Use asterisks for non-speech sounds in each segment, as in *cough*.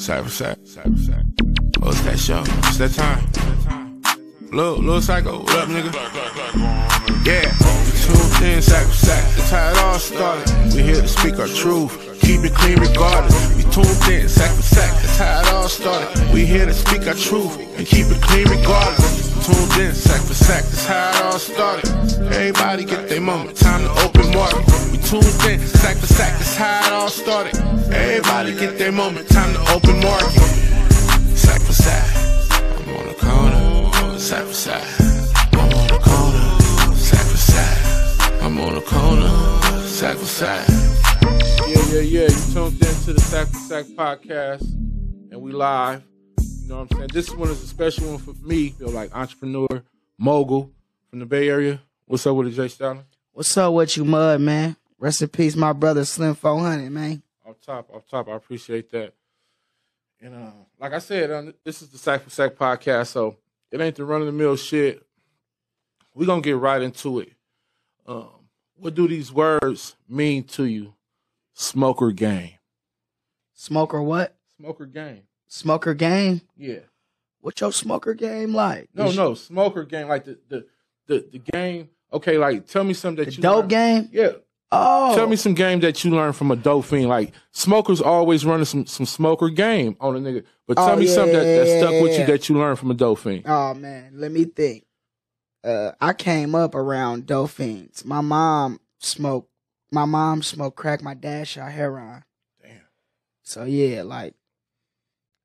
Cyber sack, cyber sack. It's that show. It's that time. Lil, Lil Psycho, what up, nigga? Yeah, tuned in, for sack. That's how it all started. We here to speak our truth. Keep it clean regardless. We tuned in, sack for sack. That's how it all started. We here to speak our truth and keep it clean regardless. In, sack for sack. That's how it all started. Everybody get their moment. Time to open market. We tuned in, sack for sack. That's how it all started. Everybody get their moment. Time to open market. Sack for sack. I'm on the corner. Sack for sack. I'm on the corner. Sack for sack. I'm on the corner. Sack for sack. Yeah, yeah, yeah. You tuned in to the Sack for Sack podcast, and we live. You know what I'm saying? This one is a special one for me. Feel like entrepreneur, mogul from the Bay Area. What's up with it, J-Stalin? What's up with you, Mud, man? Rest in peace, my brother Slim 400, man. Off top, off top. I appreciate that. And uh, like I said, uh, this is the Sack for Sack podcast, so it ain't the run of the mill shit. We're gonna get right into it. Um, what do these words mean to you? Smoker game. Smoker what? Smoker game. Smoker game? Yeah. What your smoker game like? No, Is no, smoker game, like the the the, the game. Okay, like tell me something that The you dope learned- game? Yeah, Oh. tell me some game that you learned from a dope fiend. Like smokers always running some some smoker game on a nigga. But tell Oh, me yeah, something that, that yeah, stuck with you that you learned from a dope fiend. Oh man, let me think. Uh, I came up around dope fiends. My mom smoked. My mom smoked crack. My dad shot heroin. Damn. So yeah, like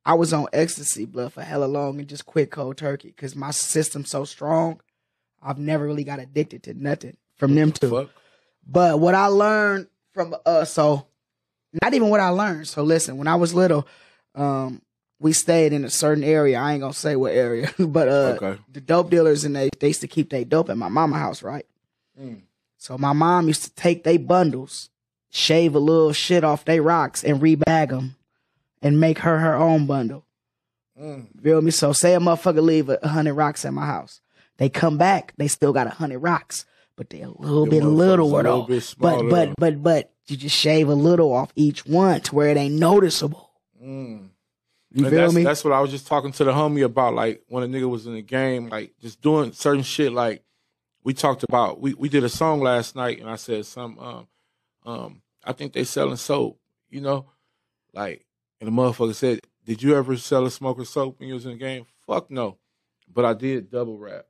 I was on ecstasy blood for hella long and just quit cold turkey because my system's so strong. I've never really got addicted to nothing from them two. Fuck. But what I learned from uh so not even what I learned. So listen, when I was little, um, we stayed in a certain area. I ain't gonna say what area, *laughs* but uh Okay. the dope dealers and they, they used to keep their dope at my mama house, right? Mm. So my mom used to take they bundles, shave a little shit off they rocks and rebag them and make her her own bundle. Mm. Feel me? So say a motherfucker leave a hundred rocks at my house. They come back, they still got a hundred rocks, but they're a little bit littler little though. bit but smaller, but but but you just shave a little off each one to where it ain't noticeable. Mm. You And feel that's, me? That's what I was just talking to the homie about. Like when a nigga was in the game, like just doing certain shit. Like we talked about. We we did a song last night, and I said some. Um, um, I think they selling soap. You know, like and the motherfucker said, "Did you ever sell a smoker soap when you was in the game?" Fuck no, but I did double rap.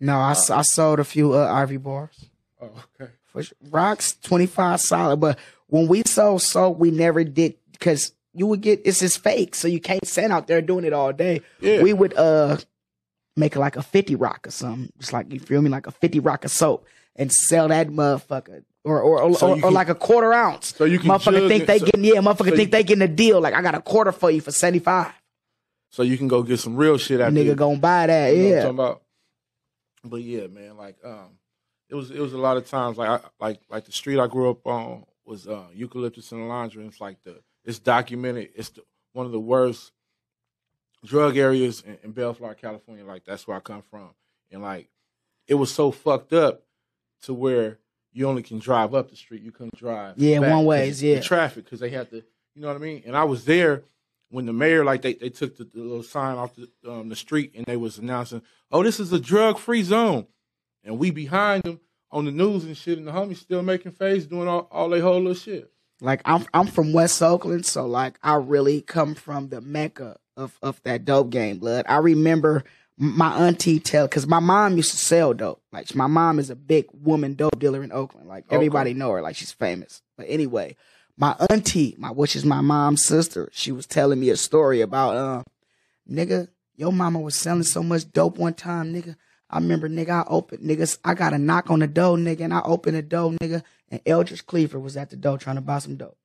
no, I sold a few uh, Ivy bars. Oh, okay. For sure. Rocks twenty five solid, but when we sold soap, we never did because you would get it's just fake, so you can't stand out there doing it all day. Yeah. We would uh make like a fifty rock or something, just like you feel me, like a fifty rock of soap, and sell that motherfucker. Or or or, So or, you or like a quarter ounce. So you can motherfucker think they so- getting yeah, motherfucker so think they getting a deal. Like I got a quarter for you for seventy five. So you can go get some real shit out Nigga there. gonna buy that, You know what I'm yeah. talking about? But yeah, man, like um, it was it was a lot of times like I, like like the street I grew up on was uh, eucalyptus and laundry. And it's like the it's documented. It's the, one of the worst drug areas in, in Bellflower, California. Like that's where I come from, and like it was so fucked up to where you only can drive up the street. You couldn't drive. Yeah, back one ways, the yeah. traffic because they had to. You know what I mean? And I was there when the mayor like they, they took the, the little sign off the um, the street and they was announcing, "Oh, this is a drug free zone," and we behind them on the news and shit, and the homies still making face doing all all they whole little shit. Like I'm I'm from West Oakland, so like I really come from the mecca of of that dope game, blood. I remember my auntie tell because my mom used to sell dope. Like my mom is a big woman dope dealer in Oakland. Like everybody know her, like she's famous. But anyway, my auntie, my which is my mom's sister, she was telling me a story about um nigga, your mama was selling so much dope one time, nigga. I remember, nigga, I opened, niggas, I got a knock on the door, nigga, and I opened the door, nigga, and Eldridge Cleaver was at the door trying to buy some dope.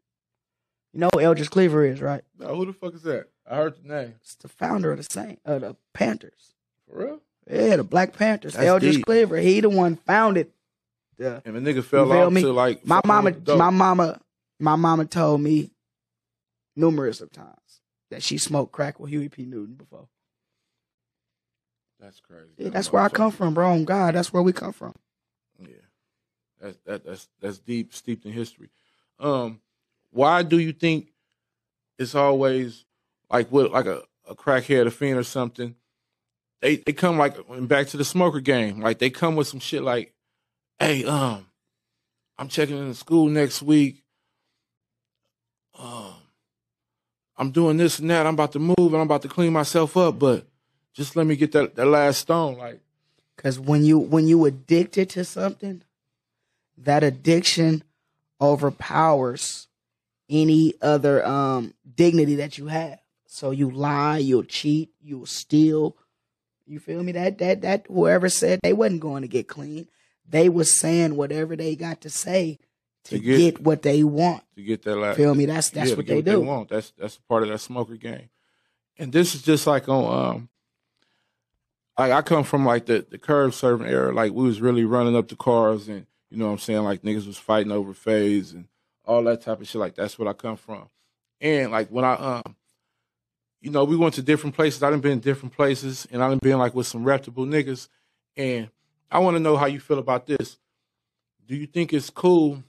You know who Eldridge Cleaver is, right? Now, who the fuck is that? I heard the name. It's the founder of the Saint, of the Panthers. For real? Yeah, the Black Panthers. That's Eldridge deep. Cleaver, he the one founded the. And the nigga fell You feel off me? to like My mama, with the dope. my mama, my mama told me numerous of times that she smoked crack with Huey P. Newton before. That's crazy. Yeah, that's where I come from, bro. On God, that's where we come from. Yeah, that's that, that's that's deep, steeped in history. Um, why do you think it's always like with like a, a crackhead, a fiend or something, they they come like back to the smoker game. Like they come with some shit like, hey, um, I'm checking in the school next week. Um, I'm doing this and that. I'm about to move and I'm about to clean myself up, but just let me get that, that last stone. Like, Cause when you when you addicted to something, that addiction overpowers any other um dignity that you have. So you lie, you'll cheat, you'll steal. You feel me? That that that whoever said they wasn't going to get clean, they was saying whatever they got to say to, To get- get, what they want. to get that last. Feel me? That's that's yeah, what they do. want. That's that's part of that smoker game. And this is just like on um like I come from like the the curb serving era. Like we was really running up the cars and you know what I'm saying, like niggas was fighting over phase and all that type of shit. Like that's what I come from. And like when I um you know, we went to different places. I done been in different places and I done been like with some reputable niggas. And I wanna know how you feel about this. Do you think it's cool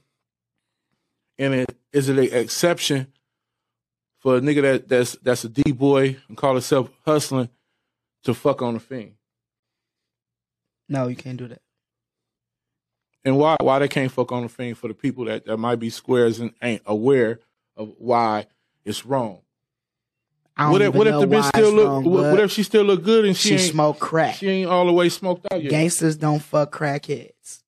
and it, is it an exception for a nigga that that's that's a D boy and call himself hustling to fuck on a fiend? No, you can't do that. And why why they can't fuck on a fiend for the people that, that might be squares and ain't aware of why it's wrong? I What if what if the bitch still look what, what if she still look good and she, she smoke crack? she ain't all the way smoked out yet? Gangsters don't fuck crackheads.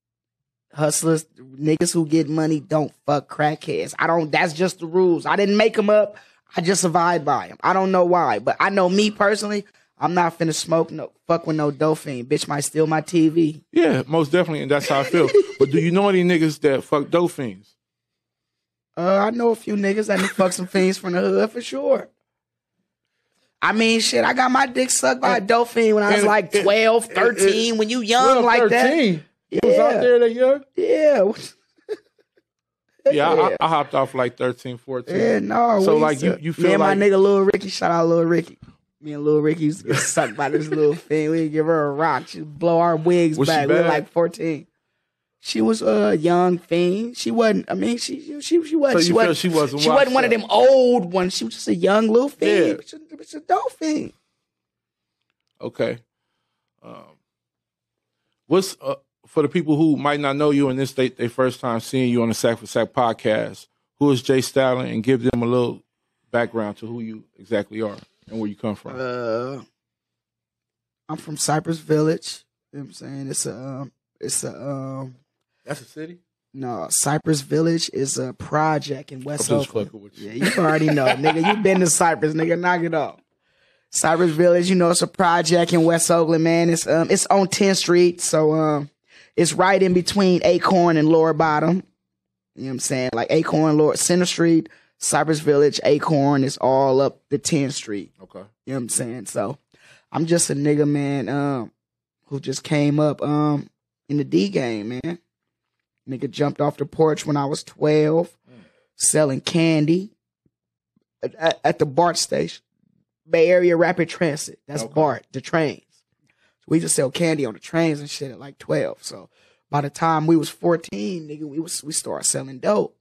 Hustlers, niggas who get money don't fuck crackheads. I don't. That's just the rules. I didn't make them up. I just abide by them. I don't know why, but I know me personally. I'm not finna smoke no fuck with no dolphin. Bitch might steal my TV. Yeah, most definitely, and that's how I feel. but do you know any niggas that fuck dope fiends? Uh, I know a few niggas that fuck some fiends from the hood for sure. I mean, shit, I got my dick sucked by a dolphin when I was and- like and- 12, and- 13, when you young Well, like that. 13. You was Yeah. out there that young? Yeah. *laughs* Yeah, I, I, I hopped off like 13, 14. Yeah, no. So, like, you- you feel me and like- my nigga Lil Ricky, shout out Lil Ricky. Me and Lil Ricky used to get *laughs* sucked by this little thing. We'd give her a rock. She'd blow our wigs Was back. We were like 14. She was a young fiend. She wasn't, I mean, she she she, she wasn't. So she, wasn't she wasn't she wasn't one of them old ones. She was just a young little fiend. Yeah. It's a, it's a dope fiend. Okay. Um, what's uh, for the people who might not know you in this they they first time seeing you on the Sack for Sack podcast? Who is J-Stalin, and give them a little background to who you exactly are and where you come from. Uh, I'm from Cypress Village. You know what I'm saying? It's a, um, it's a, um, That's a city. no, Cypress Village is a project in I'm West just Oakland. you. Yeah, you already know, *laughs* nigga. You been to Cypress, nigga. Knock it off. Cypress Village, you know, it's a project in West Oakland, man. It's um, it's on 10th Street, so um, it's right in between Acorn and Lower Bottom. You know what I'm saying? Like Acorn, Lower Center Street, Cypress Village, Acorn is all up the 10th Street. Okay. You know what I'm saying? So I'm just a nigga, man, um, who just came up um in the D game, man. Nigga jumped off the porch when I was 12, selling candy at, at, the BART station. Bay Area Rapid Transit. That's Okay. BART, the trains. we just sell candy on the trains and shit at like 12. So by the time we was 14, nigga, we was we started selling dope.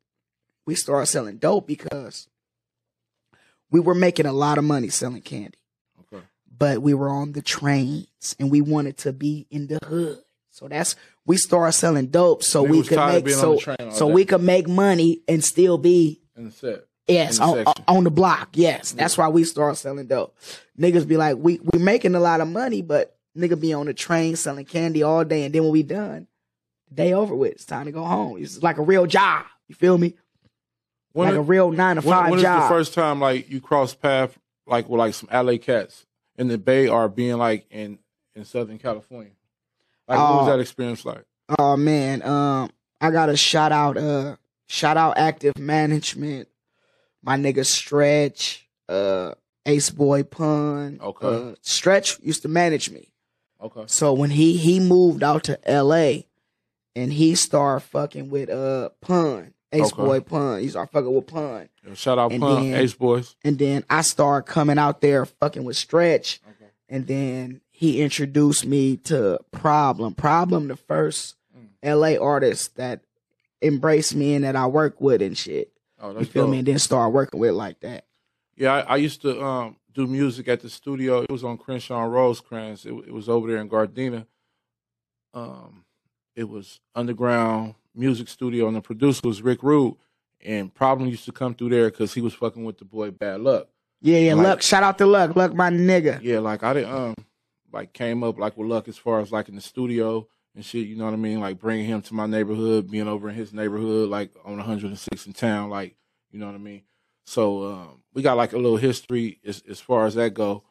We started selling dope because we were making a lot of money selling candy Okay. but we were on the trains and we wanted to be in the hood. So that's we start selling dope so we could make so the train all so day. we could make money and still be In the set. yes the on, section. on the block. Yes, that's why we start selling dope. Niggas be like we we making a lot of money, but nigga be on the train selling candy all day, and then when we done, day over with. It's time to go home. It's like a real job. You feel me? When, like a real nine to when, five when is job. the first time like you cross path like with like some LA cats in the Bay or being like in in Southern California? Like what was Oh. that experience like? Oh man, um, I got a shout out, uh, shout out Active Management, my nigga Stretch, uh, Ace Boy Pun. Okay. Uh, Stretch used to manage me, Okay. so when he he moved out to L.A. and he started fucking with uh Pun, Ace Okay. Boy Pun. He started fucking with Pun, Shout out And Pun, then- Ace Boys. and then I started coming out there fucking with Stretch, Okay. and then he introduced me to Problem. Problem, the first Mm. LA artist that embraced me and that I work with and shit. Oh, You feel dope. me? And then start working with like that. Yeah, I, I used to um do music at the studio. It was on Crenshaw and Rosecrans. It, it was over there in Gardena. Um, it was underground music studio, and the producer was Rick Rude. And Problem used to come through there because he was fucking with the boy Bad Lucc. Yeah, yeah. Like- Luck, shout out to Luck. Luck, my nigga. Yeah, like I didn't um like came up like with luck as far as like in the studio and shit. You know what I mean? Like bringing him to my neighborhood, being over in his neighborhood, like on 106 in town, like you know what I mean. So um, we got like a little history as as far as that go.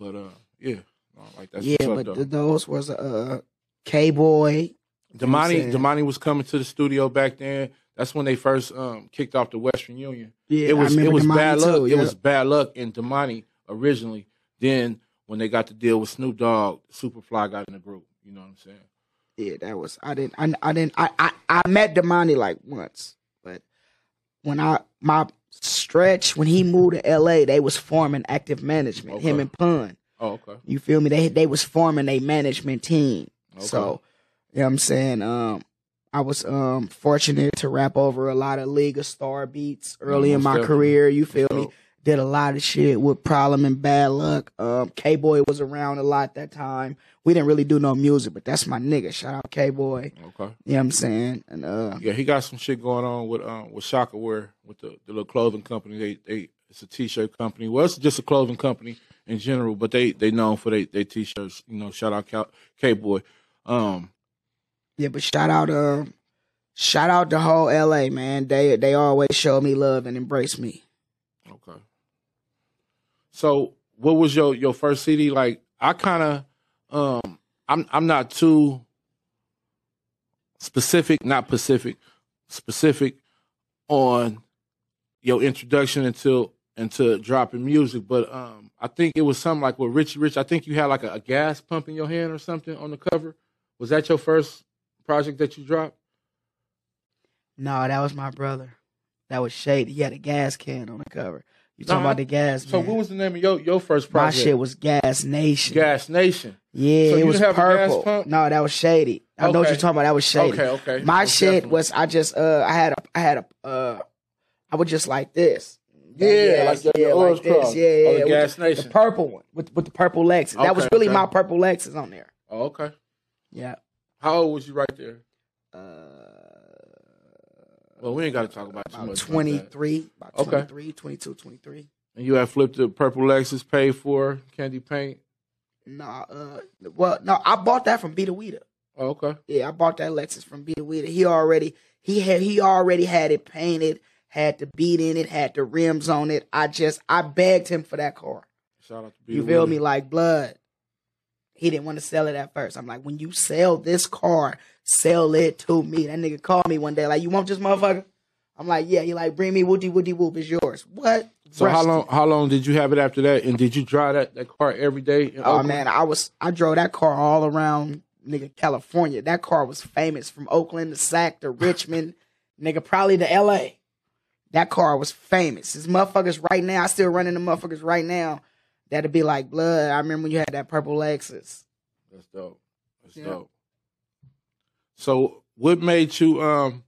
But uh, yeah, no, like that's yeah, what's up, but those was uh, K Boy. Damani? Damani was coming to the studio back then. That's when they first um kicked off the Western Union. Yeah, it was it was Damani Bad Lucc. too, It was Bad Lucc in Damani originally. Then when they got to deal with Snoop Dogg, Superfly got in the group. You know what I'm saying? Yeah, that was I didn't I, I didn't I, I I met Damani like once, but when I my stretch when he moved to L.A., they was forming active management. Him and Pun. Oh, okay. You feel me? They they was forming a management team. Okay. So, you know what I'm saying? Um I was um fortunate to rap over a lot of League of Starz beats early in my definitely. career. You feel me? Did a lot of shit with Problem and Bad Lucc. Um K Boy was around a lot that time. We didn't really do no music, but that's my nigga. Shout out K Boy. okay. You know what I'm saying? And uh Yeah, he got some shit going on with um with Shaka Wear with the, the little clothing company. They they it's a t shirt company. Well, it's just a clothing company in general, but they they known for they they t shirts. You know, shout out K Boy. Um, yeah, but shout out um shout out the whole LA, man. They they always show me love and embrace me. So, what was your your first CD like? I kind of um I'm I'm not too specific, not Pacific, specific on your introduction into into dropping music, but um I think it was something like with Richie Rich. I think you had like a, a gas pump in your hand or something on the cover. Was that your first project that you dropped? No, that was my brother. That was Shady. He had a gas can on the cover. You talking Nah, about the gas So, man. what was the name of your your first project? my shit was Gas Nation. Gas Nation. Yeah, So it was didn't have a gas purple. No, that was Shady. I know what you're talking about. That was Shady. Okay, okay. My Most shit definitely. was I just uh I had a I had a uh I was just like this. Yeah, like the- the orange cross. Yeah, yeah, Oh, the. Gas Nation. The purple one with with the purple Lexus. that was really okay. my purple Lexus on there. Oh, okay. Yeah. How old was you right there? Uh, Well, we ain't got to talk about too about much. about that. 23, about Okay. 23, 22, 23. And you had flipped the purple Lexus, paid for candy paint. Nah, uh, well, no, I bought that from Beeda Weeda. Oh, okay. Yeah, I bought that Lexus from Beeda Weeda. He already he had he already had it painted, had the beat in it, had the rims on it. I just I begged him for that car. Shout out to You feel me? Like blood. He didn't want to sell it at first. I'm like, when you sell this car, sell it to me. That nigga called me one day, like, you want this motherfucker? I'm like, yeah. He like, bring me woody woody whoop. It's yours. What? So how long? it. How long did you have it after that? And did you drive that, that car every day? Oh Oakland? man, I was I drove that car all around nigga California. That car was famous from Oakland to Sac to Richmond, *laughs* nigga probably to LA. That car was famous. This motherfuckers right now, I still running the motherfuckers right now. That'd be like blood. I remember when you had that purple Lexus. That's dope. That's Yeah. dope. So, what made you? Um,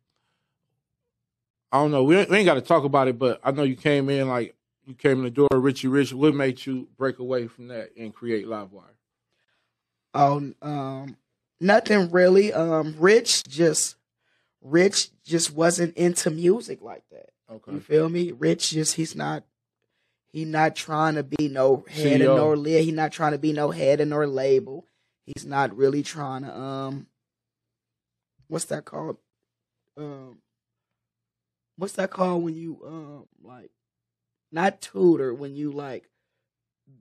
I don't know. We ain't, we ain't got to talk about it, but I know you came in like you came in the door, of Richie Rich. What made you break away from that and create Livewire? Oh, um, nothing really. Um, Rich just, Rich just wasn't into music like that. Okay. You feel me? Rich just he's not he not trying to be no head CEO. and nor lid. He not trying to be no head and nor label. He's not really trying to um what's that called? Um what's that called when you um like not tutor when you like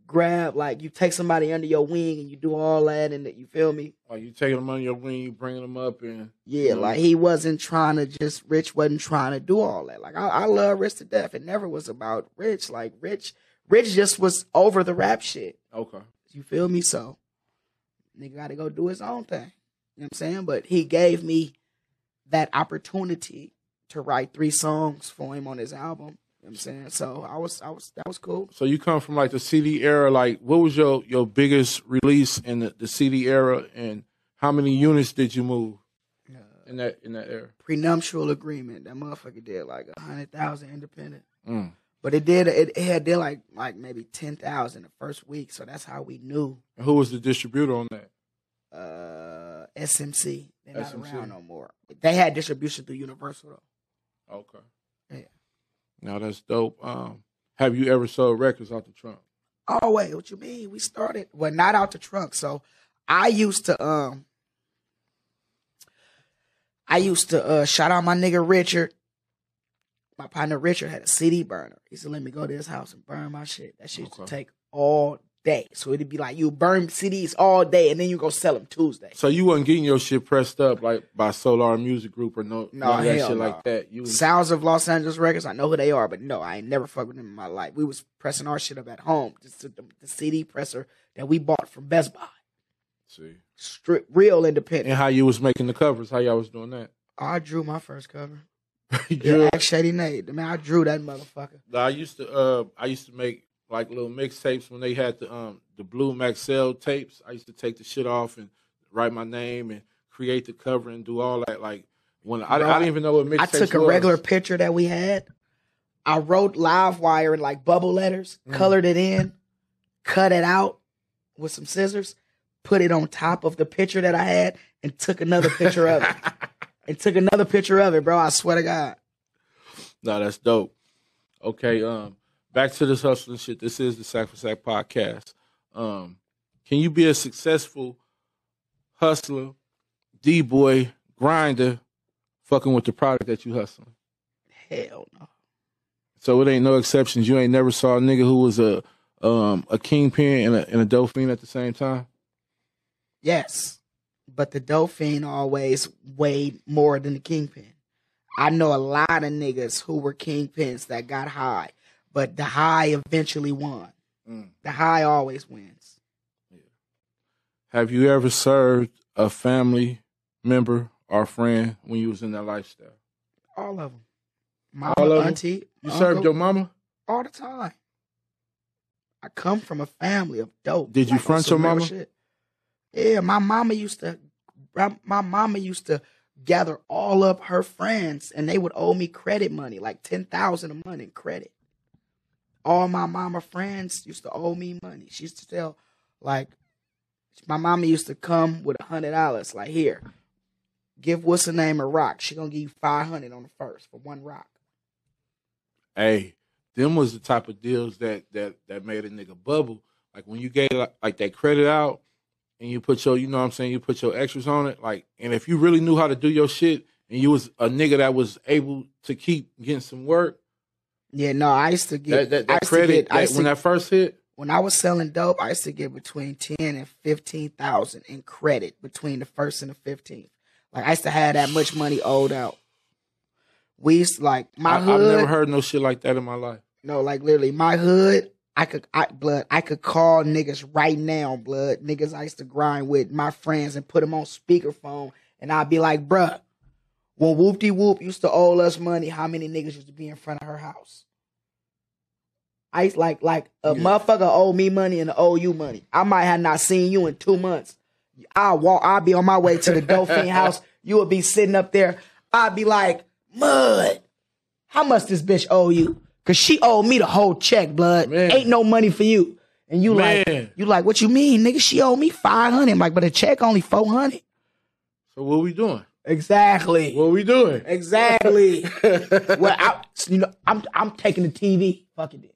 grab like you take somebody under your wing and you do all that and that you feel me? Like you taking them under your wing, you bringing them up, and Yeah, like he wasn't trying to just Rich wasn't trying to do all that. Like I, I love Rich to death. It never was about Rich. Like Rich, Rich just was over the rap shit. okay. You feel me? So nigga got to go do his own thing. You know what I'm saying? But he gave me that opportunity to write three songs for him on his album. You know what I'm saying? So I was, I was, that was cool. So you come from like the CD era. Like, what was your your biggest release in the, the CD era, and how many units did you move in that in that era? Prenuptial agreement. That motherfucker did like a hundred thousand independent. Mm. But it did. It, it had did like like maybe ten thousand the first week, so that's how we knew. And who was the distributor on that? Uh, SMC. They're not SMC. around no more. They had distribution through Universal though. Okay. Yeah. Now that's dope. Um, have you ever sold records out the trunk? Oh wait, what you mean? We started well, not out the trunk. So I used to um I used to uh shout out my nigga Richard. My partner Richard had a CD burner. He to let me go to his house and burn my shit. That shit used to take all day. So it'd be like you burn CDs all day and then you go sell them Tuesday. So you wasn't getting your shit pressed up like by Solar Music Group or no, No, that shit no. like that. You was, Sounds of Los Angeles Records, I know who they are, but no, I ain't never fucked with them in my life. We was pressing our shit up at home. Just the, the CD presser that we bought from Best Buy. see. Strip, real independent. And how you was making the covers? How y'all was doing that? I drew my first cover. *laughs* Yeah, Shady Nate. I mean, I drew that motherfucker. I used to uh I used to make like little mixtapes when they had the um the blue Maxell tapes. I used to take the shit off and write my name and create the cover and do all that. Like when I, Bro, I didn't even know what mixtapes I took a was. regular picture that we had. I wrote live wire in like bubble letters, Mm. colored it in, cut it out with some scissors, put it on top of the picture that I had, and took another picture of it. *laughs* And took another picture of it, bro. I swear to God. No, that's dope. Okay, um, back to this hustling shit. This is the Sack for Sack podcast. Um, can you be a successful hustler, D boy, grinder, fucking with the product that you hustling? Hell no. So it ain't no exceptions. You ain't never saw a nigga who was a um a kingpin and a and a fiend at the same time. Yes. But the Dauphine always weighed more than the Kingpin. I know a lot of niggas who were Kingpins that got high, but the high eventually won. Mm. The high always wins. Have you ever served a family member or friend when you was in that lifestyle? All of them. Mama, All of auntie, You uncle, served your mama? all the time. I come from a family of dope. Did you on front your mama? Shit. Yeah, my mama used to. My my mama used to gather all up her friends, and they would owe me credit money, like ten thousand a month in credit. All my mama friends used to owe me money. She used to tell, like, my mama used to come with a hundred dollars, like here, give what's the name a rock. She gonna give you five hundred on the first for one rock. Hey, them was the type of deals that that that made a nigga bubble. Like when you gave like that credit out and you put your, you know what I'm saying, you put your extras on it. Like, and if you really knew how to do your shit and you was a nigga that was able to keep getting some work, Yeah, no, I used to get that, that, that credit get- I that, to when that first hit, when I was selling dope, I used to get between ten and fifteen thousand in credit between the first and the fifteenth. Like I used to have that much money owed out. We used to, like my I, I've never heard no shit like that in my life. No, like literally my hood. I could, I blood. I could call niggas right now, blood. Niggas I used to grind with my friends and put them on speakerphone, and I'd be like, bruh, when Whoop De Whoop used to owe us money, how many niggas used to be in front of her house? I used like like a Yeah. motherfucker owe me money and owe you money. I might have not seen you in two months. I'll walk. I'll be on my way to the Dolphin *laughs* house. You would be sitting up there. I'd be like, Mud, how much this bitch owe you? Cause she owed me the whole check, blood. Man. Ain't no money for you. And you Man. like, you like, what you mean, nigga? She owed me five hundred. I'm like, but the check only four hundred. So what we doing? Exactly. What we doing? Exactly. *laughs* well, I, you know, I'm I'm taking the TV. Fuck it. Then.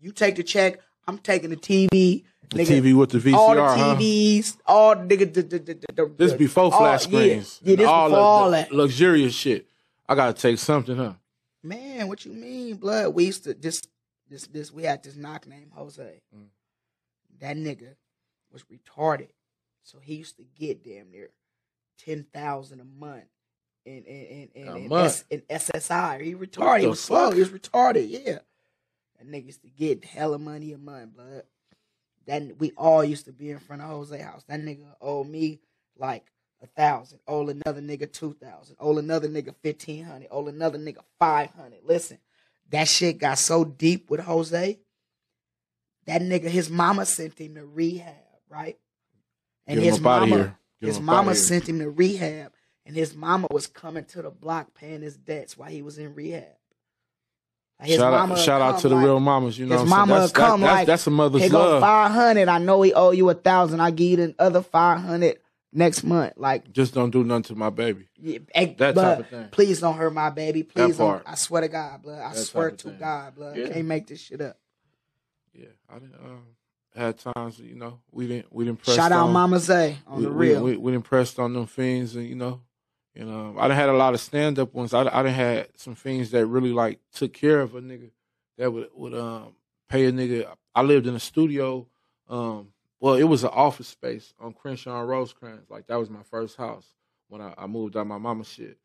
You take the check. I'm taking the TV. The TV with the VCR, all the huh? TVs, all nigga. The, the, the, This before all- flat yeah, screens. Yeah, this all before all that. luxurious shit. I gotta take something, huh? Man, what you mean, blood? We used to this this this we had this knock named Jose. Mm. That nigga was retarded. So he used to get damn near ten thousand a month in in in, in, in? S, in SSI. He retarded. He was slow. He was retarded, yeah. That nigga used to get hella money a month, blood. That we all used to be in front of Jose house. That nigga owed me like a thousand. Owe another nigga two thousand. Owe another nigga fifteen hundred. Owe another nigga five hundred. Listen, that shit got so deep with Jose. That nigga, his mama sent him to rehab, right? And Get his mama, here. Get his him up outta mama sent him to rehab, and his mama was coming to the block paying his debts while he was in rehab. His shout mama out, shout out to the real mamas. You know, his what I'm mama that's, come that- like that's a mother's Here go love. five hundred. I know he owe you a thousand. I give you the other five hundred next month. Like Just don't do nothing to my baby. yeah, That blood, type of thing. Please don't hurt my baby. Please don't. I swear to God, blood. I That swear to thing. God, blood. Yeah. Can't make this shit up. Yeah, I didn't. Um, had times, you know, we didn't we didn't press Shout out on, Mama Zay on we, the real. We, we, didn't press on them fiends, and you know, and um, I done had a lot of stand up ones. I I done had some fiends that really like took care of a nigga that would would um pay a nigga. I lived in a studio. Um, well, it was an office space on Crenshaw and Rosecrans. Like that was my first house when I, I moved out my mama's shit,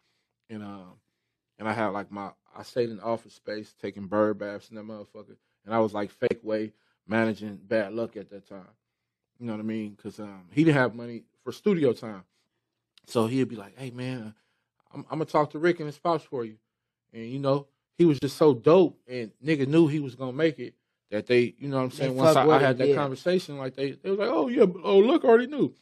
and um, and I had like my I stayed in the office space taking bird baths and that motherfucker, and I was like fake way managing Bad Lucc at that time. You know what I mean? Because um, he didn't have money for studio time, so he'd be like, "Hey man, I'm, I'm gonna talk to Rick and his pops for you," and you know he was just so dope, and nigga knew he was gonna make it. That they, you know what I'm They saying? Once I, I had that conversation, like they, they was like, "Oh yeah, oh look, already knew."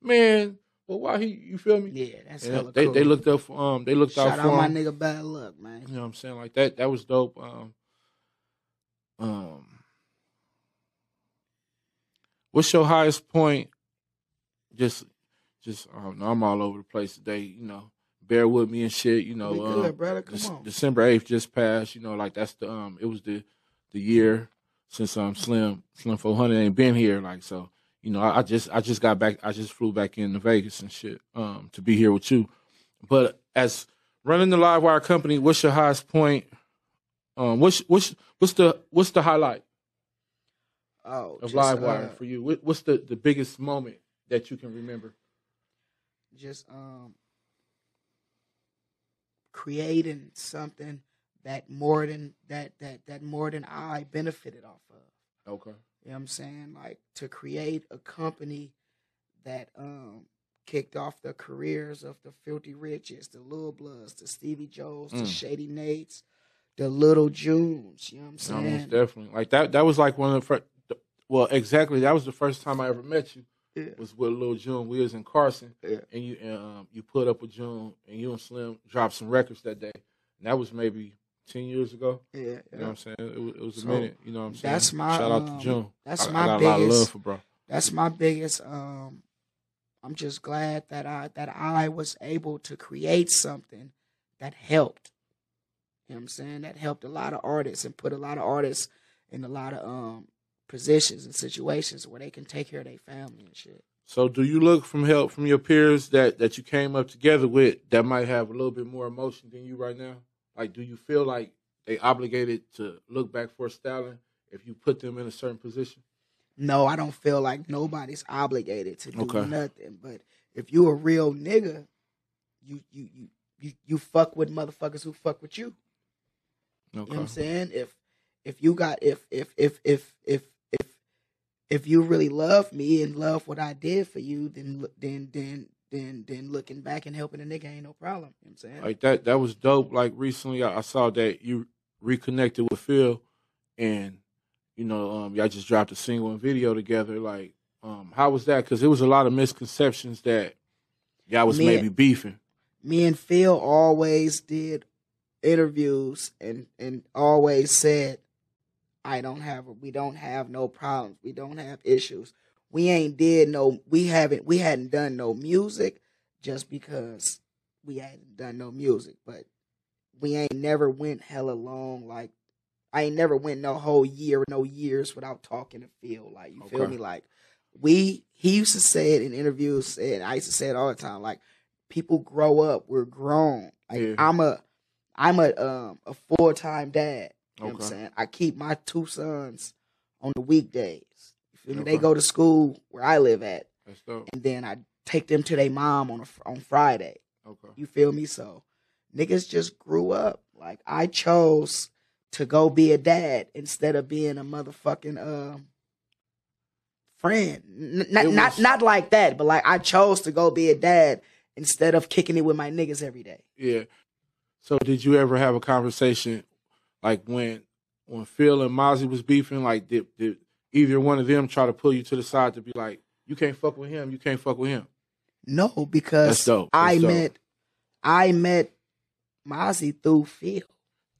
Man, well, why he? You feel me? yeah, that's hella they cool. they looked up for um they looked Shout out out for my him. nigga Bad Lucc, man. You know what I'm saying? Like that that was dope. Um um What's your highest point? Just just I don't know, I'm all over the place today, you know. Bear with me and shit, you know. Um, good, brother. Come Dec- on. December eighth just passed. You know, like that's the um. It was the the year since um Slim Slim four hundred ain't been here. Like so, you know, I, I just I just got back. I just flew back into Vegas and shit um to be here with you. But as running the live wire company, what's your highest point? Um, what's what's what's the what's the highlight Oh, of just, live wire uh, for you? What, what's the the biggest moment that you can remember? just um creating something that more than that that that more than I benefited off of. Okay. You know what I'm saying? Like to create a company that um kicked off the careers of the Filthy Riches, the Lil Bloods, the Stevie Joes, the Mm. Shady Nates, the Little Junes. You know what I'm saying? most definitely. Like that. That was like one of the first. Well, exactly. That was the first time I ever met you. Yeah. Was with Lil June. We was in Carson, Yeah. and you and, um, you put up with June, and you and Slim dropped some records that day. And that was maybe ten years ago. Yeah, You know what I'm saying? It was, it was a minute. You know what I'm saying? that's my, shout out um, to June. that's I, my I got a lot of biggest- love for bro. that's my biggest um I'm just glad that I that I was able to create something that helped. You know what I'm saying? That helped a lot of artists and put a lot of artists in a lot of um positions and situations where they can take care of their family and shit. So, do you look from help from your peers that that you came up together with that might have a little bit more emotion than you right now? Like, do you feel like they obligated to look back for styling if you put them in a certain position? No, I don't feel like nobody's obligated to do Okay. nothing. But if you a real nigga, you you you you you fuck with motherfuckers who fuck with you. You know what I'm saying? If if you got if if if if if if you really love me and love what I did for you, then then then then then looking back and helping a nigga ain't no problem. You know what I'm saying? Like that that was dope. Like recently I, I saw that you reconnected with Phil and you know, um y'all just dropped a single and video together. Like, um, how was that? Because there was a lot of misconceptions that y'all was Me- maybe beefing. me and Phil always did interviews and and always said I don't have we don't have no problems. We don't have issues. We ain't did no we haven't we hadn't done no music just because we hadn't done no music, but we ain't never went hella long like I ain't never went no whole year, no years without talking to Phil. Like you feel me? Like we he used to say it in interviews, and I used to say it all the time. Like people grow up, we're grown. Like Yeah. I'm a I'm a um a full time dad. You know what I'm saying? I keep my two sons on the weekdays. You feel me? They go to school where I live at, and then I take them to their mom on a, on Friday. Okay. You feel me? So niggas just grew up. Like I chose to go be a dad instead of being a motherfucking um friend. N- not It not not like that, but like I chose to go be a dad instead of kicking it with my niggas every day. Yeah. So did you ever have a conversation like when when Phil and Mozzy was beefing, like did, did either one of them try to pull you to the side to be like, you can't fuck with him, you can't fuck with him? No, because That's dope. I dope. met I met Mozzy through Phil.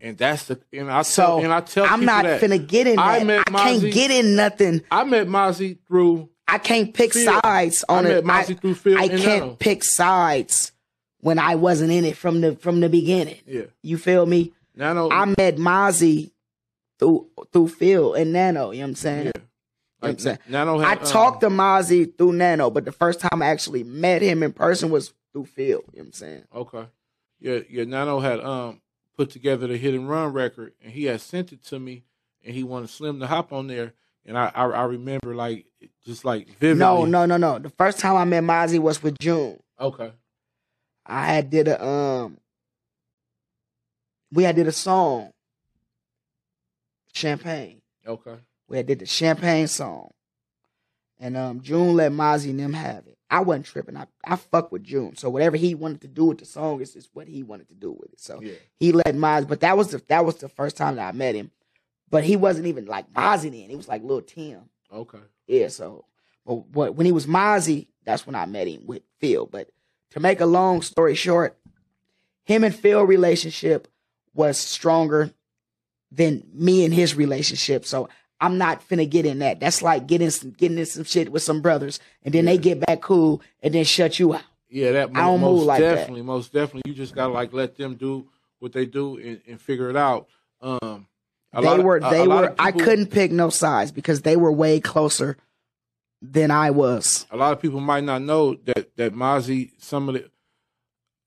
And that's the and I So tell and I tell I'm not that. finna get in I that. I, met can't get in nothing. I met Mozzy through I can't pick Phil. sides I on met it. I, met Mozzy through Phil I can't Nano. pick sides when I wasn't in it from the from the beginning. yeah. You feel me? Nano I met Mozzy through through Phil and Nano. You know what I'm saying? yeah. You know I'm saying? Nano I had, um, talked to Mozzy through Nano, but the first time I actually met him in person was through Phil. You know what I'm saying? Okay. Yeah, yeah. Nano had um put together the hit and run record, and he had sent it to me, and he wanted Slim to hop on there, and I I, I remember like just like vividly. No, no, no, no. The first time I met Mozzy was with June. Okay. I had did a um we had did a song. Champagne. Okay. We had did the champagne song. And um June let Mozzy and them have it. I wasn't tripping. I, I fuck with June. So whatever he wanted to do with the song is just what he wanted to do with it. So Yeah. he let Mozzy, but that was the that was the first time that I met him. But he wasn't even like Mozzy then. He was like little Tim. Okay. Yeah, so but what when he was Mozzy, that's when I met him with Phil. But to make a long story short, him and Phil relationship was stronger than me and his relationship. So I'm not finna get in that. That's like getting some getting in some shit with some brothers and then they get back cool and then shut you out. Yeah, that I don't most move like that. definitely, most definitely. You just gotta like let them do what they do and, and figure it out. Um, a they lot of- were a- they were of I couldn't pick no sides because they were way closer than I was. a lot of people might not know that that Mozzy, some of the,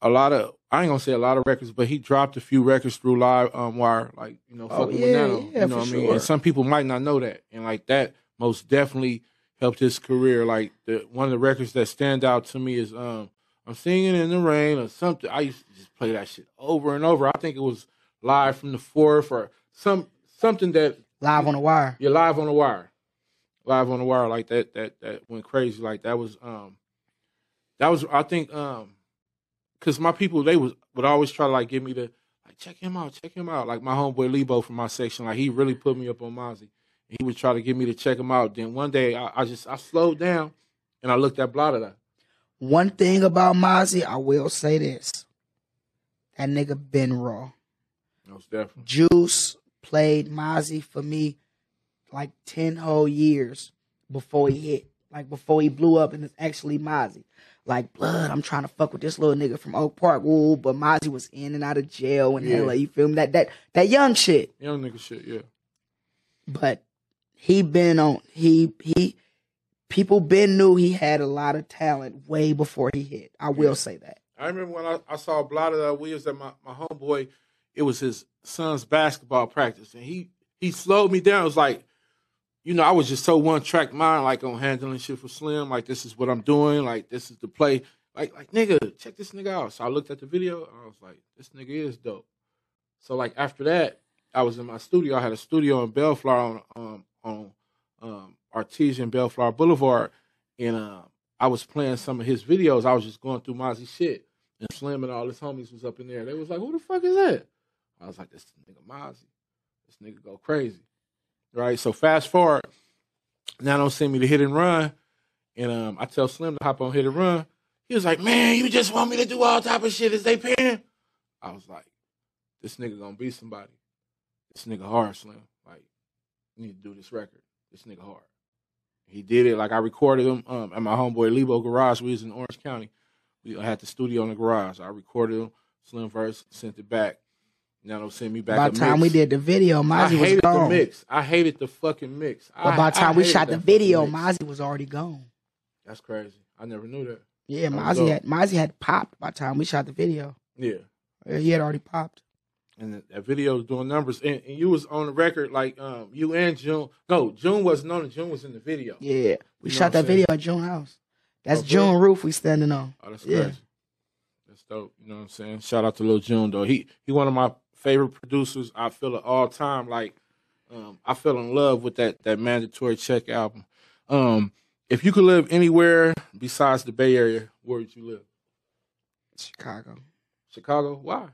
a lot of I ain't gonna say a lot of records, but he dropped a few records through Live um, Wire, like you know, Oh, fucking yeah, with Nano. yeah, you know what I mean? And some people might not know that, and like that most definitely helped his career. Like the one of the records that stand out to me is um I'm singing in the rain or something. I used to just play that shit over and over. I think it was live from the fourth or some something that Live on the wire. you're live on the wire. Live on the wire like that that that went crazy. Like that was um that was I think um cause my people they was would always try to like give me the like check him out, check him out. Like my homeboy Lebo from my section, like he really put me up on Mozzy. He would try to get me to check him out. Then one day I, I just I slowed down and I looked at Blotter. One thing about Mozzy, I will say this. That nigga been raw. Most definitely. Juice played Mozzy for me like 10 whole years before he hit. Like before he blew up and it's actually Mozzy. Like blood, I'm trying to fuck with this little nigga from Oak Park. Ooh, but Mozzy was in and out of jail and Yeah. hella, you feel me? That that that young shit. Young nigga shit, yeah. But he been on he he people been knew he had a lot of talent way before he hit. I will Yeah. say that. I remember when I, I saw Blotter we was at my, my homeboy, it was his son's basketball practice, and he he slowed me down. It was like, you know, I was just so one track mind, like on handling shit for Slim, like this is what I'm doing, like this is the play. Like like nigga, check this nigga out. So I looked at the video and I was like, this nigga is dope. So like after that, I was in my studio. I had a studio in Bellflower on um on um Artesia Bellflower Boulevard, and um I was playing some of his videos. I was just going through Mozzy shit. And Slim and all his homies was up in there. They was like, who the fuck is that? I was like, this nigga Mozzy. This nigga go crazy. Right? So fast forward, now don't send me to hit and run. And um, I tell Slim to hop on hit and run. He was like, man, you just want me to do all type of shit. Is they paying? I was like, this nigga gonna be somebody. This nigga hard, Slim. Like, you need to do this record. This nigga hard. He did it. Like I recorded him um, at my homeboy Lebo garage. We was in Orange County. We had the studio in the garage. I recorded him, Slim verse, sent it back. Now don't send me back. By the time mix. we did the video, Mozzy was hated the mix. I hated the fucking mix. But I- by the time we shot the video. Mozzy was already gone. That's crazy. I never knew that. Yeah, Mozzy had Mozzy had popped by the time we shot the video. Yeah. He had already popped. and that, video was doing numbers. And, and you was on the record like um you and June. No, June wasn't on it. June was in the video. Yeah, we You shot what I'm that video at June house. That's Oh, for June roof we standing on. Oh, that's Yeah. crazy. That's dope. You know what I'm saying? Shout out to Lil June though. He he one of my favorite producers. I feel of all time. Like um, I fell in love with that that mandatory check album. Um, if you could live anywhere besides the Bay Area, where would you live? Chicago. Chicago. Why?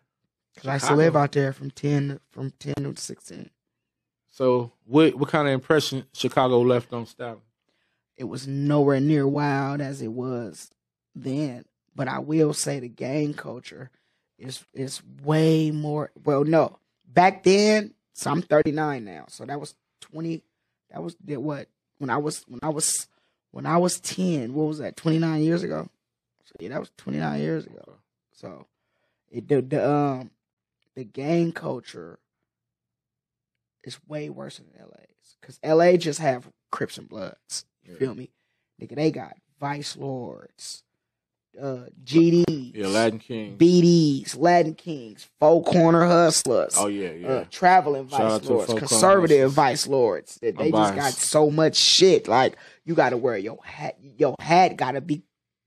Cause I used to live out there from ten from ten to sixteen. So what what kind of impression Chicago left on Stalin? It was nowhere near wild as it was then. But I will say the gang culture is is way more well no. back then, so I'm 39 now. So that was 20. That was that what when I was when I was when I was 10. What was that? 29 years ago. So yeah, that was 29 years ago. So it the, the um the gang culture is way worse than LA's because LA just have Crips and Bloods. You Yeah. feel me? Nigga, they got Vice Lords, uh, GDs, Yeah, Latin Kings, BDs, Latin Kings, Four Corner Hustlers, oh yeah, yeah. uh, traveling Shout Vice Lords, conservative. Vice Lords. They, they just got so much shit. Like you got to wear your hat. Your hat got to be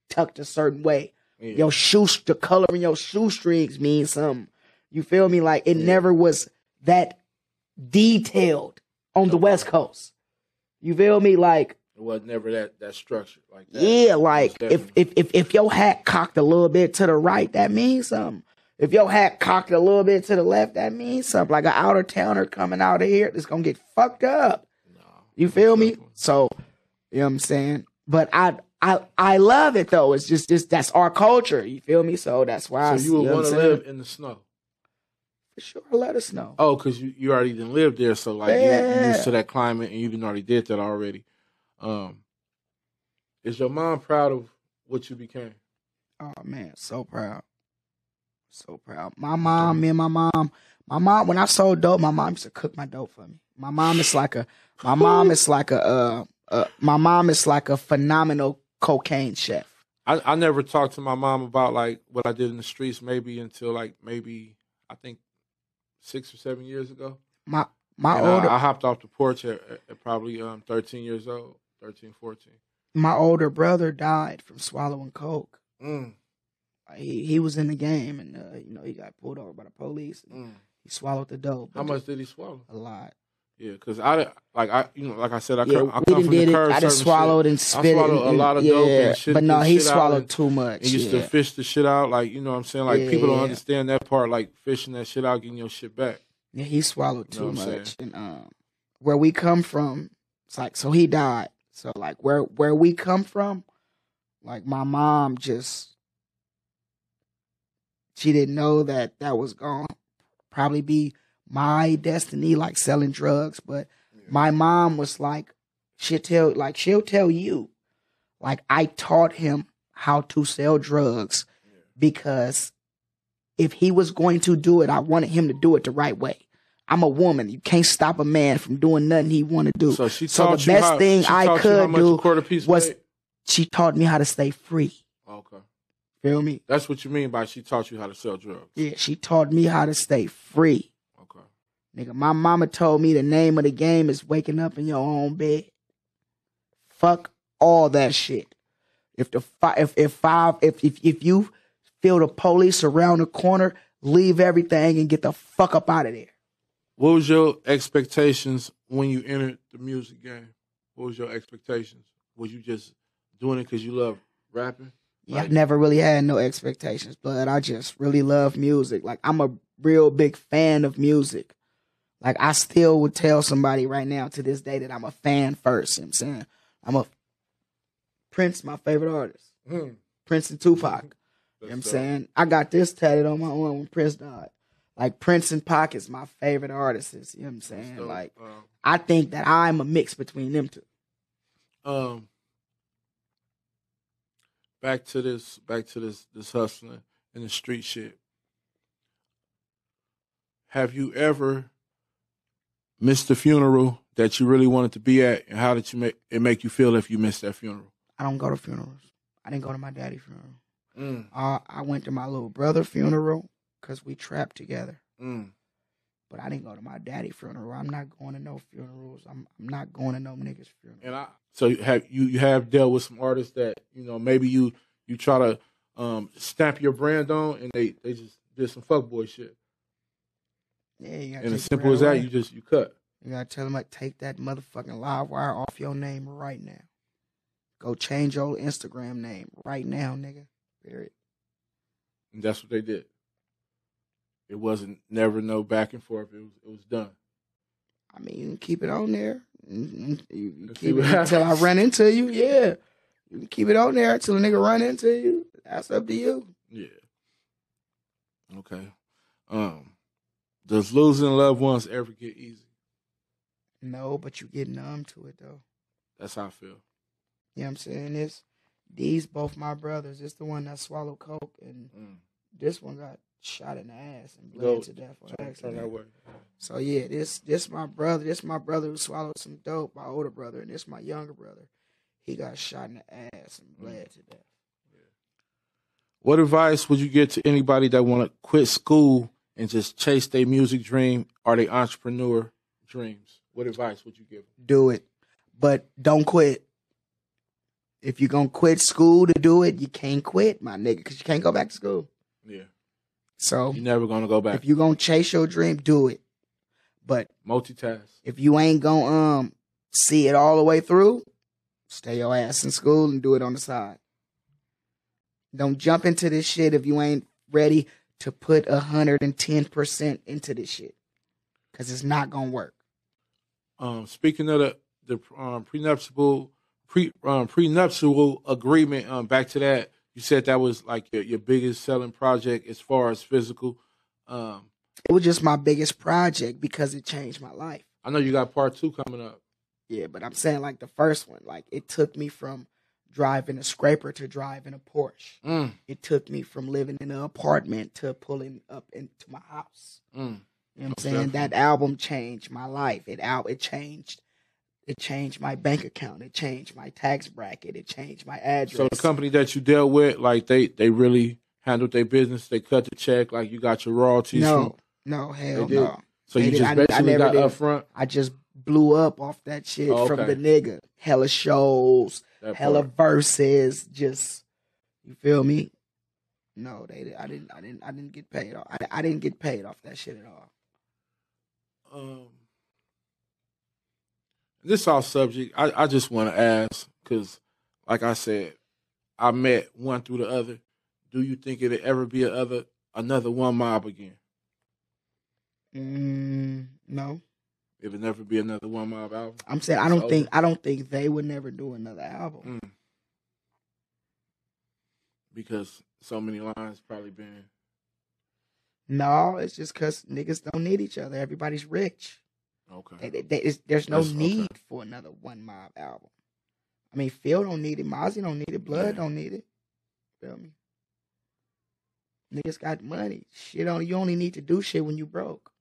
tucked a certain way. yeah. Your shoe, the color in your shoestrings means something. You feel me? Like it Yeah. never was that detailed on the West Coast. You feel me? Like it was never that that structured like that. yeah, like if, if if if your hat cocked a little bit to the right, that means something. If your hat cocked a little bit to the left, that means something. Like an outer towner coming out of here, it's gonna get fucked up. No. You feel me? Definitely. So, you know what I'm saying? But I I I love it though. It's just just that's our culture. You feel me? So that's why. I, So you would want to live in the snow? For sure, let us know. Oh, because you, you already didn't live there, so like you, you used to that climate, and you didn't already did that already. Um, is your mom proud of what you became? Oh man, so proud. So proud. My mom, me and my mom, my mom, when I sold dope, my mom used to cook my dope for me. My mom is like a my mom is like a uh, uh my mom is like a phenomenal cocaine chef. I, I never talked to my mom about like what I did in the streets, maybe until like maybe I think six or seven years ago. My my And I- older I, hopped off the porch at, at probably um, 13 years old, 13, 14. my older brother died from swallowing coke. Mm, He he was in the game and uh, you know he got pulled over by the police. mm. He swallowed the dope. How much did he swallow? A lot. Yeah, because I like I you know like I said I, Yeah, come, I come from did the it. curb. I just swallowed shit. and spit it. swallowed a lot of yeah, dope and shit but no, he swallowed and- too much. and used yeah. to fish the shit out. Like you know what I'm saying. Like Yeah, people don't understand that part. Like fishing that shit out, getting your shit back. Yeah, he swallowed You know too I'm much. And um, where we come from, it's like so he died. So like where where we come from, like my mom just she didn't know that that was going to probably be my destiny, like selling drugs. But my mom was like, she'll tell like she'll tell you, like I taught him how to sell drugs because if he was going to do it, I wanted him to do it the right way. I'm a woman. You can't stop a man from doing nothing he want to do. So she So the you best how, thing I taught you how could do a quarter piece was- she taught me how to stay free. Okay, Feel me? that's what you mean by she taught you how to sell drugs. Yeah, she taught me how to stay free. Okay, Nigga, my mama told me the name of the game is waking up in your own bed. Fuck all that shit. If the fi- if if five if if if you feel the police around the corner, leave everything and get the fuck up out of there. What was your expectations when you entered the music game? What was your expectations? Was you just doing it because you love rapping? Yeah, I've never really had no expectations, but I just really love music. Like I'm a real big fan of music. Like I still would tell somebody right now to this day that I'm a fan first. You know what I'm saying? I'm a Prince, my favorite artist. Hmm. Prince and Tupac. You know what I'm saying? I got this tatted on my arm when Prince died. Like Prince and Pac is my favorite artists. You know what I'm saying? Like Um, I think that I'm a mix between them two. um back to this back to this this hustling and the street shit have you ever missed a funeral that you really wanted to be at and how did you make it make you feel if you missed that funeral I don't go to funerals. I didn't go to my daddy's funeral. mm, Uh, I went to my little brother funeral because we trapped together. mm. But I didn't go to my daddy funeral. I'm not going to no funerals. I'm I'm not going to no niggas funeral. and i so you have you, you have dealt with some artists that you know maybe you you try to um stamp your brand on and they they just did some fuckboy shit Yeah, you and as simple as that away. you just you cut You gotta tell them like take that motherfucking live wire off your name right now. Go change your Instagram name right now, nigga. Period. And that's what they did. It wasn't never no back and forth. It was it was done. I mean, you can keep it on there. Mhm. You, you keep it until I run into you. Yeah, you can keep it on there until a nigga run into you. That's up to you. Yeah. Okay. Um. Does losing loved ones ever get easy? No, but you get numb to it though. That's how I feel. You know what I'm saying? This these both my brothers. It's the one that swallowed coke and Mm. this one got shot in the ass and bled Go- to death on accident. So yeah, this this my brother. This my brother who swallowed some dope. My older brother, and this my younger brother. He got shot in the ass and mm. bled to death. What advice would you give to anybody that want to quit school and just chase their music dream or their entrepreneur dreams? What advice would you give? them? Do it, but don't quit. If you're gonna quit school to do it, you can't quit, my nigga, because you can't go back to school. Yeah, So you're never gonna go back. if you're gonna chase your dream, do it. But Multitask. if you ain't gonna um see it all the way through, stay your ass in school and do it on the side. Don't jump into this shit if you ain't ready to put hundred and ten percent into this shit, cause it's not gonna work. Um, speaking of the the um, prenuptial pre um, prenuptial agreement, um, back to that, you said that was like your, your biggest selling project as far as physical. Um, It was just my biggest project because it changed my life. I know you got part two coming up. Yeah, but I'm saying like the first one, like it took me from driving a scraper to driving a Porsche. Mm, It took me from living in an apartment to pulling up into my house. mm. You know what I'm saying? That album changed my life. It out it changed it changed my bank account. It changed my tax bracket. It changed my address. So the company that you dealt with, like they they really handled their business. They cut the check. Like you got your royalties. no, From, no, hell no. so They you did- just I- I basically never got did. upfront. I just blew up off that shit Oh, from the nigga. Hella shows, That hella part. verses, just you feel me? No, they I didn't I didn't I didn't get paid off. I, I didn't get paid off that shit at all. Um, this off subject. I, I just want to ask because, like I said, I met one through the other. Do you think it'll ever be another another one mob again? Mm, no. It'll never be another one mob album. I'm saying I don't think. I don't think they would never do another album. Mm. Because so many lines probably been. No, it's just because niggas don't need each other. Everybody's rich. Okay. They- they- they- there's no That's okay. need for another one mob album. I mean, Phil don't need it. Mozzy don't need it. Blood Yeah. don't need it. Feel me? Niggas got money. Shit on you only need to do shit when you broke.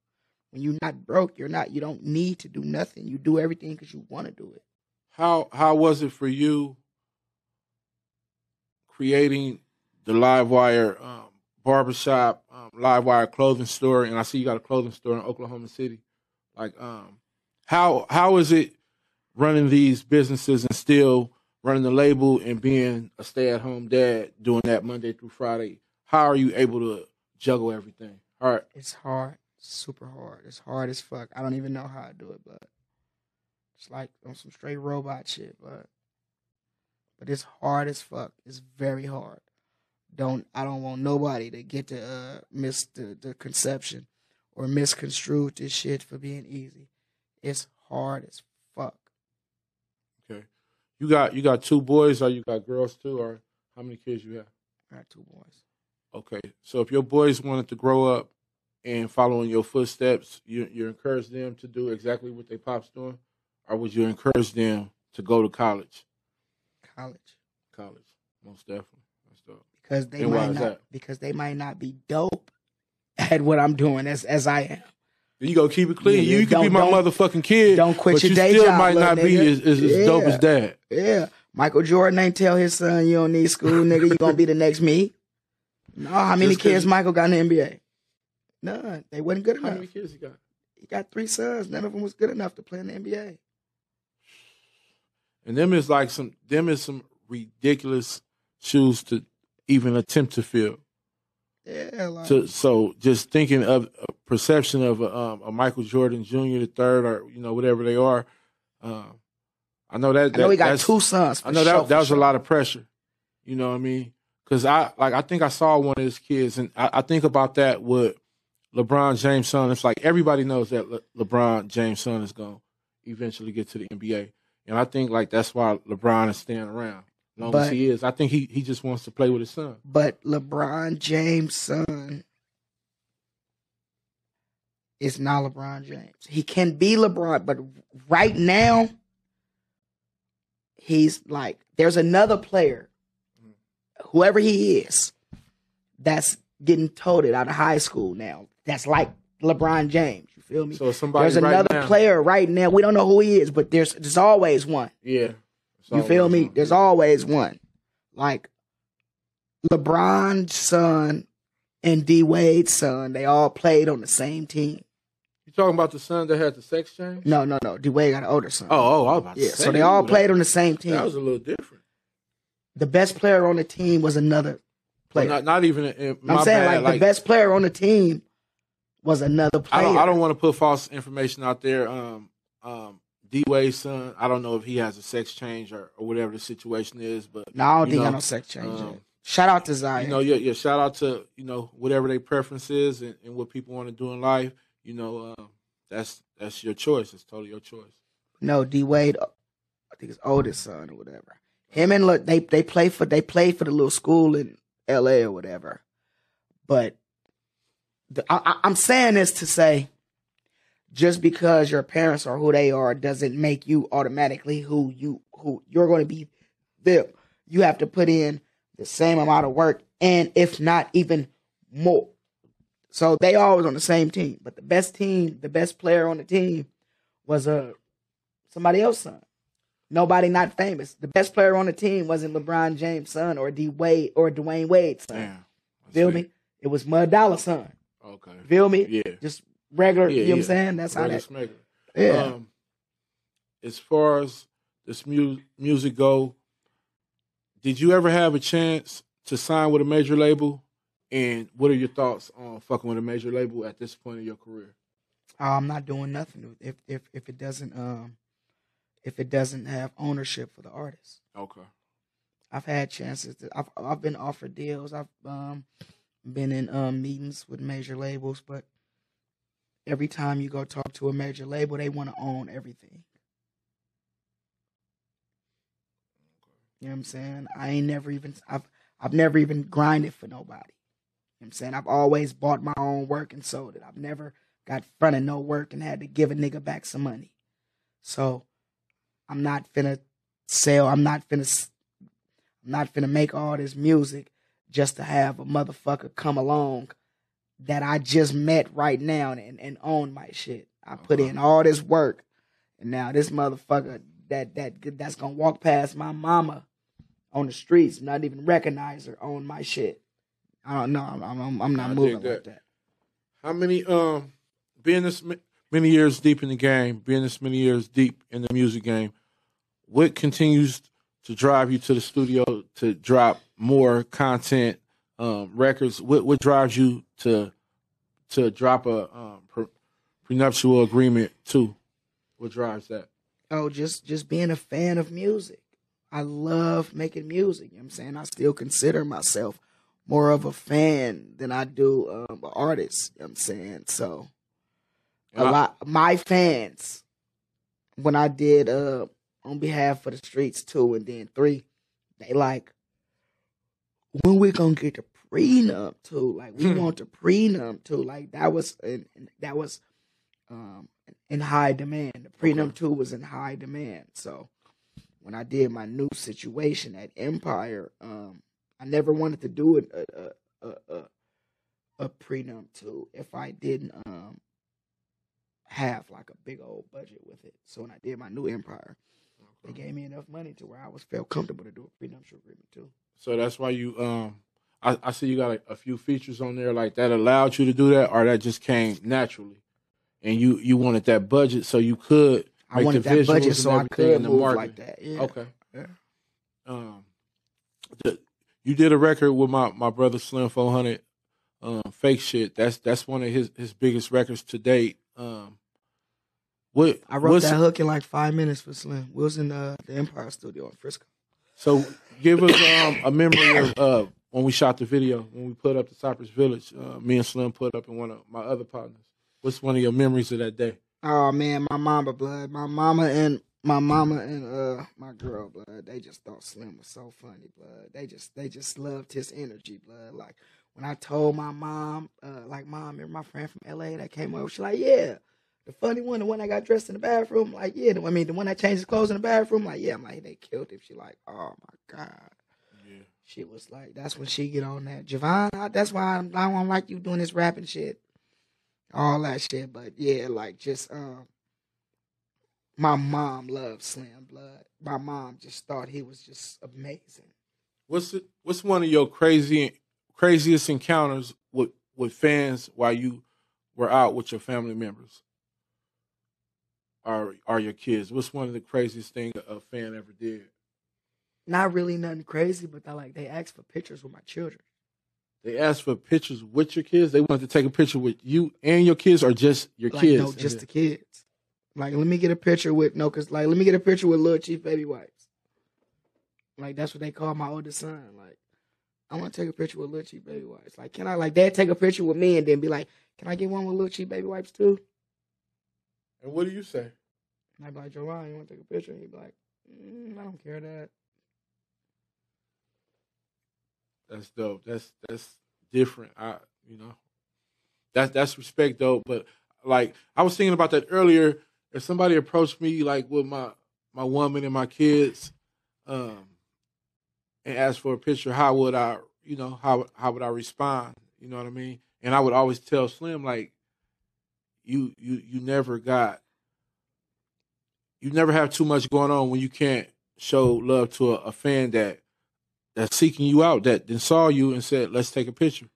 When you not broke, you're not. You don't need to do nothing. You do everything because you want to do it. How how was it for you creating the Livewire um, barbershop, um, Livewire clothing store, and I see you got a clothing store in Oklahoma City. Like, um, how how is it running these businesses and still running the label and being a stay at home dad, doing that Monday through Friday? How are you able to juggle everything? All right, It's hard. Super hard. It's hard as fuck. I don't even know how to do it, but it's like on some straight robot shit, but but it's hard as fuck. It's very hard. Don't I don't want nobody to get to uh miss the, the conception or misconstrue this shit for being easy. It's hard as fuck. okay. You got you got two boys, or you got girls too, or how many kids you have? I got two boys. Okay, so if your boys wanted to grow up and follow in your footsteps, you you encourage them to do exactly what they pops doing, or would you encourage them to go to college? College. College, most definitely. That's dope. Because they And might not because they might not be dope at what I'm doing as as I am. You go keep it clean. Yeah, you can be my motherfucking kid. don't quit but your you day still job, might not be nigga. as, as, as dope as dad. Yeah. Michael Jordan ain't tell his son you don't need school, *laughs* nigga. You gonna be the next me. No, how many Just kids Michael got in the NBA? None. They wasn't good enough. How many kids you got? He got three sons. None of them was good enough to play in the NBA. And them is like some them is some ridiculous shoes to even attempt to fill. Yeah, like, So, so just thinking of a perception of a, um, a Michael Jordan Jr. the third, or you know whatever they are. Um, I know that. I know he got that's- two sons. For I know sure, that that was sure. a lot of pressure. You know what I mean? Because I like I think I saw one of his kids, and I, I think about that with LeBron James' son. It's like everybody knows that Le- LeBron James' son is going to eventually get to the NBA, and I think like that's why LeBron is staying around. Long as But- he is, I think he he just wants to play with his son. But LeBron James' son is not LeBron James. He can be LeBron, but right now, he's like there's another player, whoever he is, that's getting toted out of high school now. That's like LeBron James. You feel me? So somebody there's right another now- player right now. We don't know who he is, but there's there's always one. Yeah. You feel me? There's always one. Like LeBron's son and D Wade's son, they all played on the same team. You talking about the son that had the sex change? No, no, no. D Wade got an older son. Oh, oh, I was about to yeah. So they all played on the same team. That was a little different. the best player on the team was another player. not, not even. In, I'm saying bad, like, the best player on the team was another I player. don't. I don't want to put false information out there. Um, um, D Wade's son. I don't know if he has a sex change or, or whatever the situation is, but no, I don't think know, I no sex change. um. Shout out to Zion. you know, yeah, yeah. Shout out to you know whatever their preference is and, and what people want to do in life. You know, um, that's that's your choice. It's totally your choice. No, D Wade, uh, I think his oldest son or whatever. Him and look, they they play for they played for the little school in L.A. or whatever. But the, I, I- I'm saying this to say, just because your parents are who they are doesn't make you automatically who you who you're going to be. Them. You have to put in the same amount of work, and if not even more. So they always on the same team, but the best team, the best player on the team was uh, somebody else's son. Nobody not famous. The best player on the team wasn't LeBron James' son or D Wade or Dwyane Wade's son. Damn. Feel me? It was Mud Dollar son. Okay. Feel me? Yeah. Just regular. Yeah, you know what I'm saying? That's how Regular that. smacker. Yeah. Um, as far as this mu- music go, did you ever have a chance to sign with a major label? And what are your thoughts on fucking with a major label at this point in your career? I'm not doing nothing if if if it doesn't um if it doesn't have ownership for the artist. Okay. I've had chances. To, I've I've been offered deals. I've um been in um meetings with major labels, but every time you go talk to a major label, they want to own everything. You know what I'm saying? I ain't never even I've I've never even grinded for nobody. You know what I'm saying? I've always bought my own work and sold it. I've never got front of no work and had to give a nigga back some money. So I'm not finna sell. I'm not finna I'm not finna make all this music just to have a motherfucker come along that I just met right now and, and own my shit. I put in all this work, and now this motherfucker that that that's gonna walk past my mama on the streets, not even recognize her, own my shit. I don't know. I'm I'm, I'm not I moving that. like that. How many um being this many years deep in the game, being this many years deep in the music game, what continues to drive you to the studio to drop more content, um, records? What what drives you to to drop a um, pre- prenuptial agreement too? What drives that? oh, just just being a fan of music. I love making music. You know what I'm saying? I still consider myself more of a fan than I do um, an artist. You know what I'm saying? So a lot my fans when I did uh on behalf of the streets two and then three, they like when we're gonna get the prenup too. Like we Hmm. want the prenup too. Like that was and that was um in high demand. The prenup Okay. two was in high demand. So when I did my new situation at Empire, um, I never wanted to do it a a a, a, a prenup two if I didn't um have like a big old budget with it. So when I did my new Empire, they gave me enough money to where I was felt comfortable to do a prenuptial agreement too. So that's why you um I, I see you got a, a few features on there like that allowed you to do that or that just came naturally. And you you wanted that budget so you could I wanted the that budget so I could in the move market. like that. Yeah. Okay. Yeah. Um the, you did a record with my, my brother Slim four hundred, um, fake shit. That's that's one of his, his biggest records to date. Um what I wrote that hook in like five minutes for Slim. We was in uh, the Empire Studio in Frisco. So give us um, a memory of uh, when we shot the video, when we put up the Cypress Village. Uh, me and Slim put up in one of my other partners. What's one of your memories of that day? Oh man, my mama blood. My mama and my mama and uh my girl blood. They just thought Slim was so funny, blood. They just they just loved his energy, blood. Like when I told my mom, uh, like, mom, remember my friend from LA that came over? She's like, yeah. The funny one, the one I got dressed in the bathroom, like, yeah. I mean, the one I changed his clothes in the bathroom, like, yeah. I'm like, they killed him. She like, oh my god. Yeah. She was like, that's when she get on that. Javon, I, that's why I'm, I don't like you doing this rapping shit. All that shit. But yeah, like just um my mom loved Slim Blood. My mom just thought he was just amazing. What's it, what's one of your crazy craziest encounters with with fans while you were out with your family members? Or are your kids? What's one of the craziest things a fan ever did? Not really nothing crazy, but they like they asked for pictures with my children. They asked for pictures with your kids. They wanted to take a picture with you and your kids, or just your Like kids. no, just the kids. Like let me get a picture with no, cause like let me get a picture with little Chief Baby Wipes. Like that's what they call my oldest son. Like I want to take a picture with little Chief Baby Wipes. Like can I like dad take a picture with me and then be like, can I get one with little Chief Baby Wipes too? And what do you say? And I'd be like, Ryan, you want to take a picture? And he'd be like, mm, I don't care that. That's dope. That's that's different. I you know. That's that's respect though. But like I was thinking about that earlier. If somebody approached me like with my my woman and my kids, um, and asked for a picture, how would I you know, how how would I respond? You know what I mean? And I would always tell Slim like you you you never got you never have too much going on when you can't show love to a, a fan that that's seeking you out that then saw you and said, "Let's take a picture."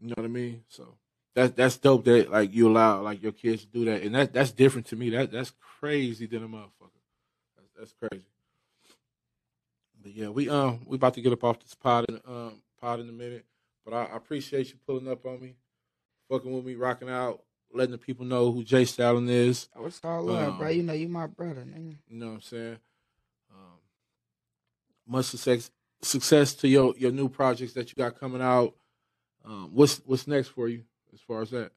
You know what I mean? So that that's dope that like you allow like your kids to do that, and that that's different to me. That that's crazy than a motherfucker. That's, that's crazy. But yeah, we um we about to get up off this pod in um pod in a minute, but I, I appreciate you pulling up on me, fucking with me, rocking out, letting the people know who J-Stalin is. Oh, it's all love, Um, bro. You know you my brother, nigga. You know what I'm saying? Um, much success success to your your new projects that you got coming out. Um, what's what's next for you as far as that?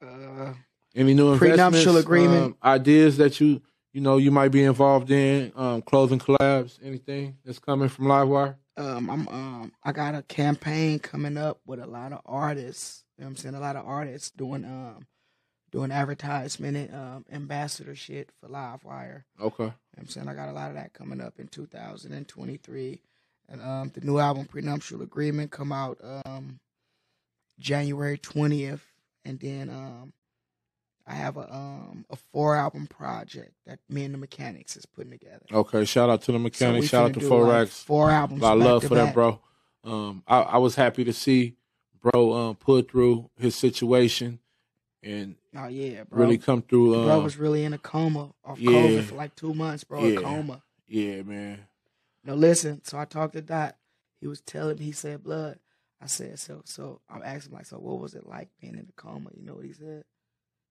Uh, Any new Prenuptial investments, agreement. um, ideas that you you know you might be involved in, um, clothing collabs, anything that's coming from Livewire? um, I'm um, I got a campaign coming up with a lot of artists. You know what I'm saying a lot of artists doing um, doing advertisement and um, ambassador shit for Livewire. Okay, You know I'm saying I got a lot of that coming up in 2023, and um, the new album Prenuptial Agreement come out um, January 20th, and then um, I have a um a four album project that me and the Mekanix is putting together. okay. Shout out to the So shout out to Four like, Racks. Four albums. A lot of back love for that, bro. Um, I, I was happy to see bro um put through his situation and Oh yeah, bro. really come through. Um, bro was really in a coma off yeah. COVID for like two months, bro. Yeah. A coma. yeah, man. No, listen. So I talked to Dot. He was telling me. He said, "Blood." I said, "So, so." I'm asking like, "So, what was it like being in a coma?" You know what he said?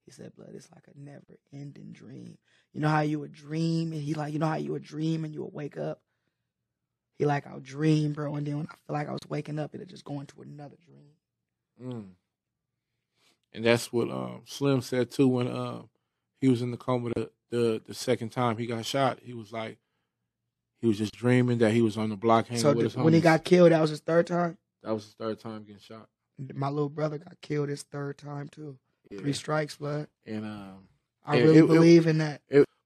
He said, "Blood, it's like a never-ending dream. You know how you would dream, and he like, you know how you would dream and you would wake up. He like, I'll dream, bro, and then when I feel like I was waking up, it'll just go into another dream. Mm. And that's what um, Slim said too when um, he was in the coma the, the the second time he got shot. He was like, he was just dreaming that he was on the block hanging so with th- his when he got killed, that was his third time. that was his third time getting shot. My little brother got killed his third time too. Yeah. Three strikes, blood. And um, I really it- it- believe in that.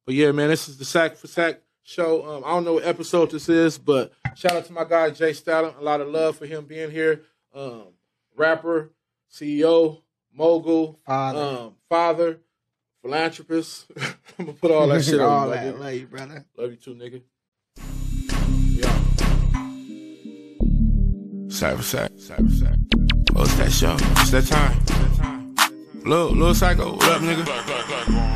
But yeah, man, this is the Sack Fa Sack show. Um, I don't know what episode this is, but shout out to my guy J-Stalin. A lot of love for him being here. Um, rapper, CEO, mogul, Father. um, father, philanthropist. *laughs* I'm gonna put all that *laughs* shit All on you, that. Love you, brother. Love you too, nigga. Yeah. Cyber sack, cyber sack. Oh, it's that show. It's that time. Little, little psycho. What up, nigga?